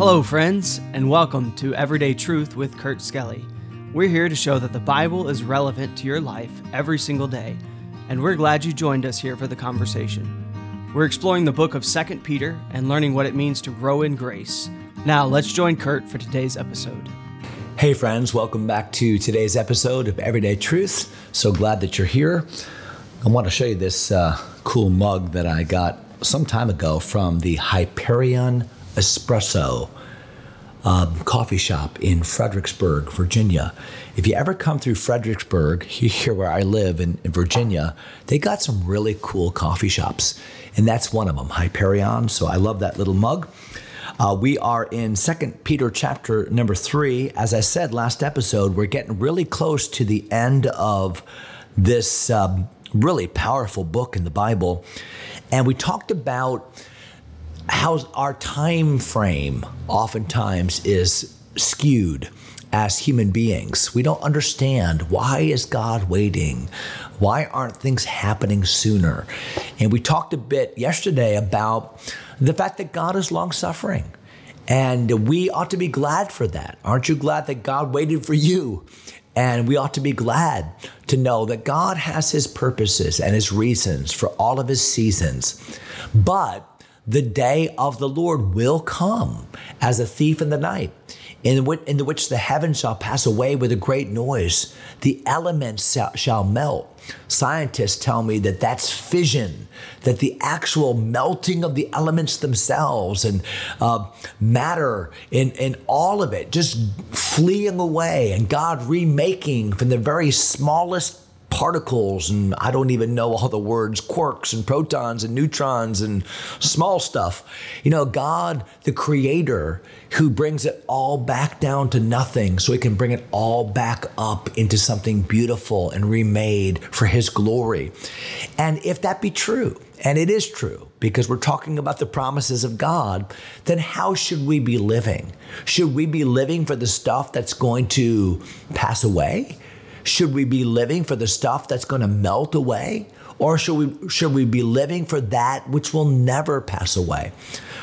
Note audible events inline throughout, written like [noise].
Hello, friends, and welcome to Everyday Truth with Kurt Skelly. We're here to show that the Bible is relevant to your life every single day, and we're glad you joined us here for the conversation. We're exploring the book of 2 Peter and learning what it means to grow in grace. Now, let's join Kurt for today's episode. Hey, friends, welcome back to today's episode of Everyday Truth. So glad that you're here. I want to show you this uh, cool mug that I got some time ago from the Hyperion Espresso um, coffee shop in Fredericksburg, Virginia. If you ever come through Fredericksburg, [laughs] here where I live in, in, Virginia, they got some really cool coffee shops, and that's one of them, Hyperion. So I love that little mug. Uh, we are in Second Peter chapter number three. As I said last episode, we're getting really close to the end of this um, really powerful book in the Bible, and we talked about how our time frame oftentimes is skewed as human beings. We don't understand why is God waiting? Why aren't things happening sooner? And we talked a bit yesterday about the fact that God is long suffering. And we ought to be glad for that. Aren't you glad that God waited for you? And we ought to be glad to know that God has his purposes and his reasons for all of his seasons. But the day of the Lord will come as a thief in the night, in, which, the heavens shall pass away with a great noise, the elements shall, melt. Scientists tell me that that's fission, that the actual melting of the elements themselves and uh, matter in, in all of it just fleeing away, and God remaking from the very smallest particles and I don't even know all the words quarks and protons and neutrons and small stuff. You know, God, the creator, who brings it all back down to nothing so he can bring it all back up into something beautiful and remade for his glory. And if that be true, and it is true because we're talking about the promises of God, then how should we be living? Should we be living for the stuff that's going to pass away? Should we be living for the stuff that's going to melt away? Or should we, should we be living for that which will never pass away?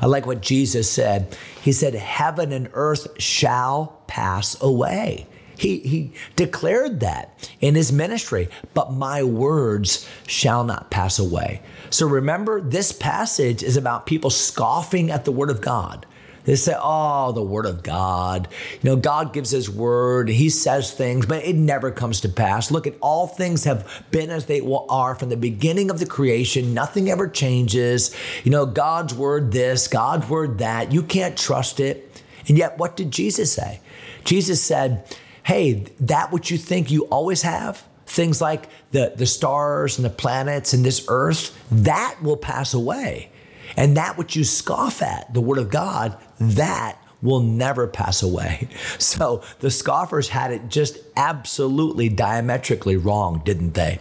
I like what Jesus said. He said, Heaven and earth shall pass away. He, he declared that in his ministry, but my words shall not pass away. So remember, this passage is about people scoffing at the word of God. They say, oh, the word of God. You know, God gives his word, he says things, but it never comes to pass. Look at all things have been as they are from the beginning of the creation. Nothing ever changes. You know, God's word this, God's word that. You can't trust it. And yet, what did Jesus say? Jesus said, hey, that which you think you always have, things like the, the stars and the planets and this earth, that will pass away. And that which you scoff at, the word of God, that will never pass away. [laughs] So the scoffers had it just absolutely diametrically wrong, didn't they?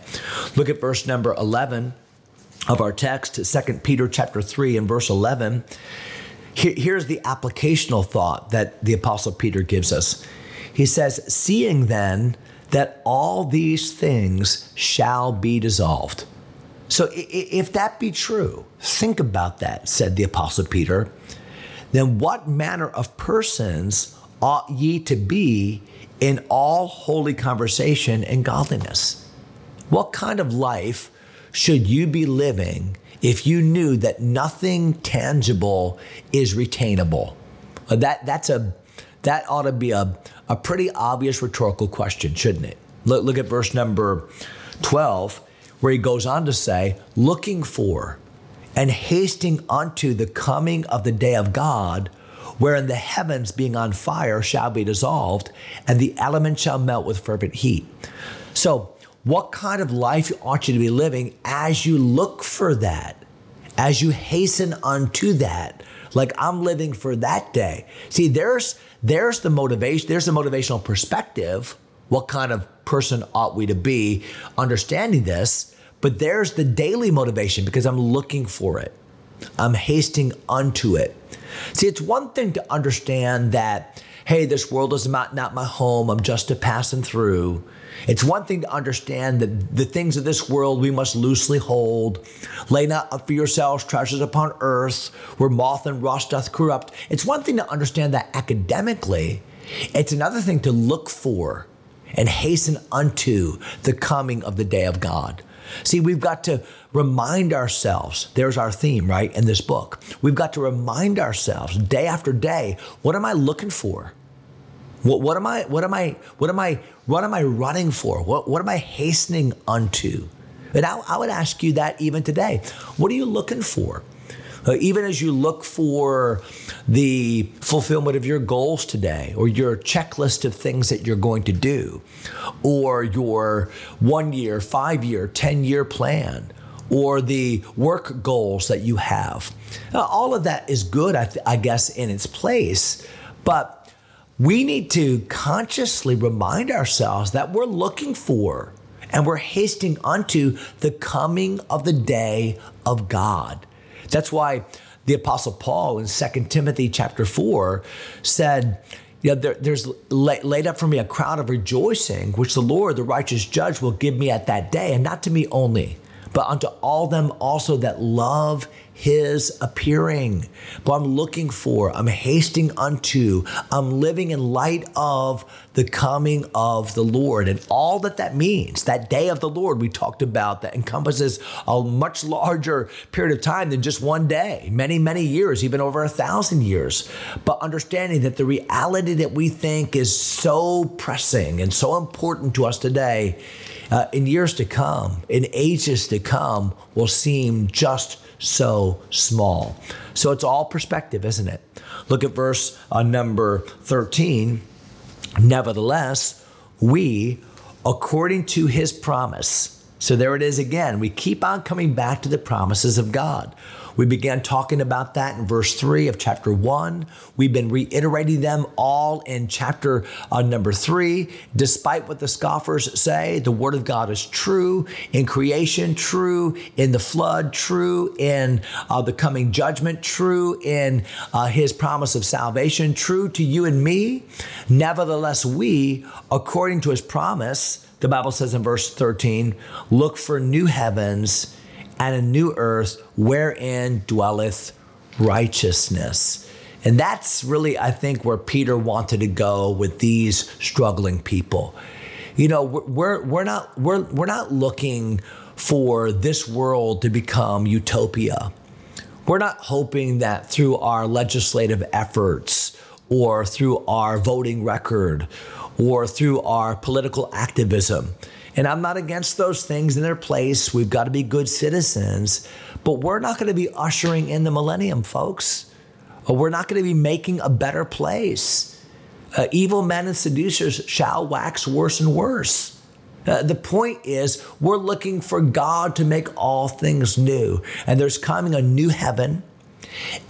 Look at verse number 11 of our text, 2 Peter chapter 3 and verse 11. Here's the applicational thought that the apostle Peter gives us. He says, "Seeing then that all these things shall be dissolved." So, if that be true, think about that, said the Apostle Peter. Then what manner of persons ought ye to be in all holy conversation and godliness? What kind of life should you be living if you knew that nothing tangible is retainable? Uh, that, that's a, that ought to be a, a pretty obvious rhetorical question, shouldn't it? Look, look at verse number 12 where he goes on to say, looking for and hasting unto the coming of the day of God, wherein the heavens being on fire shall be dissolved, and the elements shall melt with fervent heat. So, what kind of life ought you to be living as you look for that, as you hasten unto that? Like I'm living for that day. See, there's there's the motivation, there's the motivational perspective what kind of person ought we to be understanding this? But there's the daily motivation because I'm looking for it. I'm hasting unto it. See, it's one thing to understand that, hey, this world is not, not my home, I'm just a passing through. It's one thing to understand that the things of this world we must loosely hold. Lay not up for yourselves treasures upon earth, where moth and rust doth corrupt. It's one thing to understand that academically. It's another thing to look for and hasten unto the coming of the day of God. See, we've got to remind ourselves. There's our theme, right, in this book. We've got to remind ourselves day after day what am I looking for? What, what am I, what am I, what am I, what am I running for? What, what am I hastening unto? And I, I would ask you that even today. What are you looking for? Uh, even as you look for the fulfillment of your goals today, or your checklist of things that you're going to do, or your one year, five year, 10 year plan, or the work goals that you have. Uh, all of that is good, I, th- I guess, in its place. But we need to consciously remind ourselves that we're looking for and we're hasting unto the coming of the day of God. That's why the apostle Paul in 2 Timothy chapter 4 said, you know, there, there's laid up for me a crown of rejoicing, which the Lord, the righteous judge, will give me at that day, and not to me only, but unto all them also that love his appearing. But I'm looking for, I'm hasting unto, I'm living in light of the coming of the Lord and all that that means. That day of the Lord we talked about that encompasses a much larger period of time than just one day, many, many years, even over a thousand years. But understanding that the reality that we think is so pressing and so important to us today uh, in years to come, in ages to come, will seem just so small. So it's all perspective, isn't it? Look at verse uh, number 13. Nevertheless, we, according to his promise, so there it is again. We keep on coming back to the promises of God. We began talking about that in verse 3 of chapter 1. We've been reiterating them all in chapter uh, number 3. Despite what the scoffers say, the word of God is true in creation, true in the flood, true in uh, the coming judgment, true in uh, his promise of salvation, true to you and me. Nevertheless, we, according to his promise, the Bible says in verse 13, look for new heavens and a new earth wherein dwelleth righteousness. And that's really, I think, where Peter wanted to go with these struggling people. You know, we're, we're, not, we're, we're not looking for this world to become utopia. We're not hoping that through our legislative efforts or through our voting record or through our political activism and I'm not against those things in their place. We've got to be good citizens, but we're not going to be ushering in the millennium, folks. We're not going to be making a better place. Uh, evil men and seducers shall wax worse and worse. Uh, the point is, we're looking for God to make all things new. And there's coming a new heaven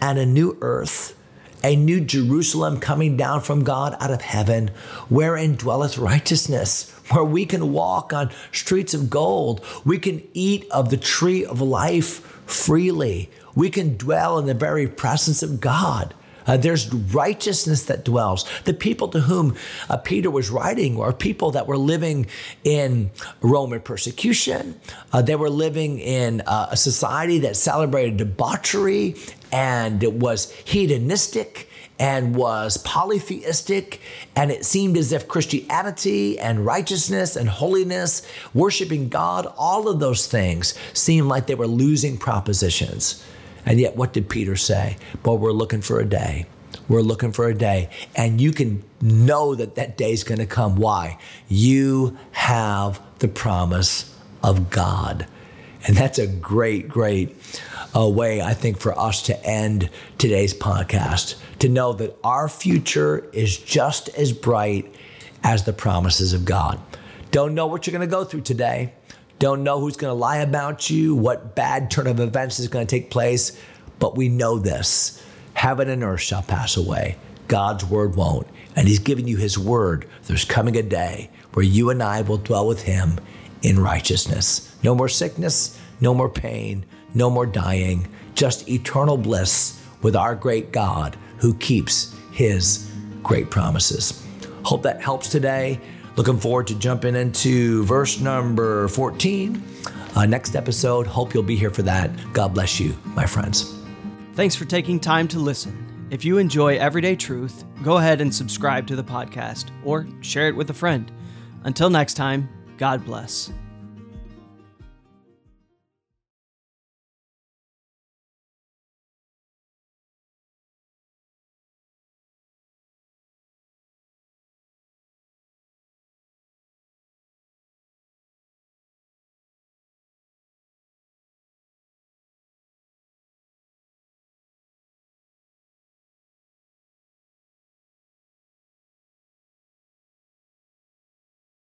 and a new earth a new Jerusalem coming down from God out of heaven, wherein dwelleth righteousness, where we can walk on streets of gold. We can eat of the tree of life freely. We can dwell in the very presence of God. Uh, there's righteousness that dwells. The people to whom uh, Peter was writing were people that were living in Roman persecution. Uh, they were living in uh, a society that celebrated debauchery and it was hedonistic and was polytheistic, and it seemed as if Christianity and righteousness and holiness, worshiping God, all of those things seemed like they were losing propositions. And yet, what did Peter say? But we're looking for a day. We're looking for a day. And you can know that that day is going to come. Why? You have the promise of God. And that's a great, great uh, way, I think, for us to end today's podcast to know that our future is just as bright as the promises of God. Don't know what you're going to go through today. Don't know who's going to lie about you, what bad turn of events is going to take place, but we know this heaven and earth shall pass away. God's word won't. And He's given you His word. There's coming a day where you and I will dwell with Him in righteousness. No more sickness, no more pain, no more dying, just eternal bliss with our great God who keeps his great promises. Hope that helps today. Looking forward to jumping into verse number 14. Uh, next episode. Hope you'll be here for that. God bless you, my friends. Thanks for taking time to listen. If you enjoy Everyday Truth, go ahead and subscribe to the podcast or share it with a friend. Until next time, God bless.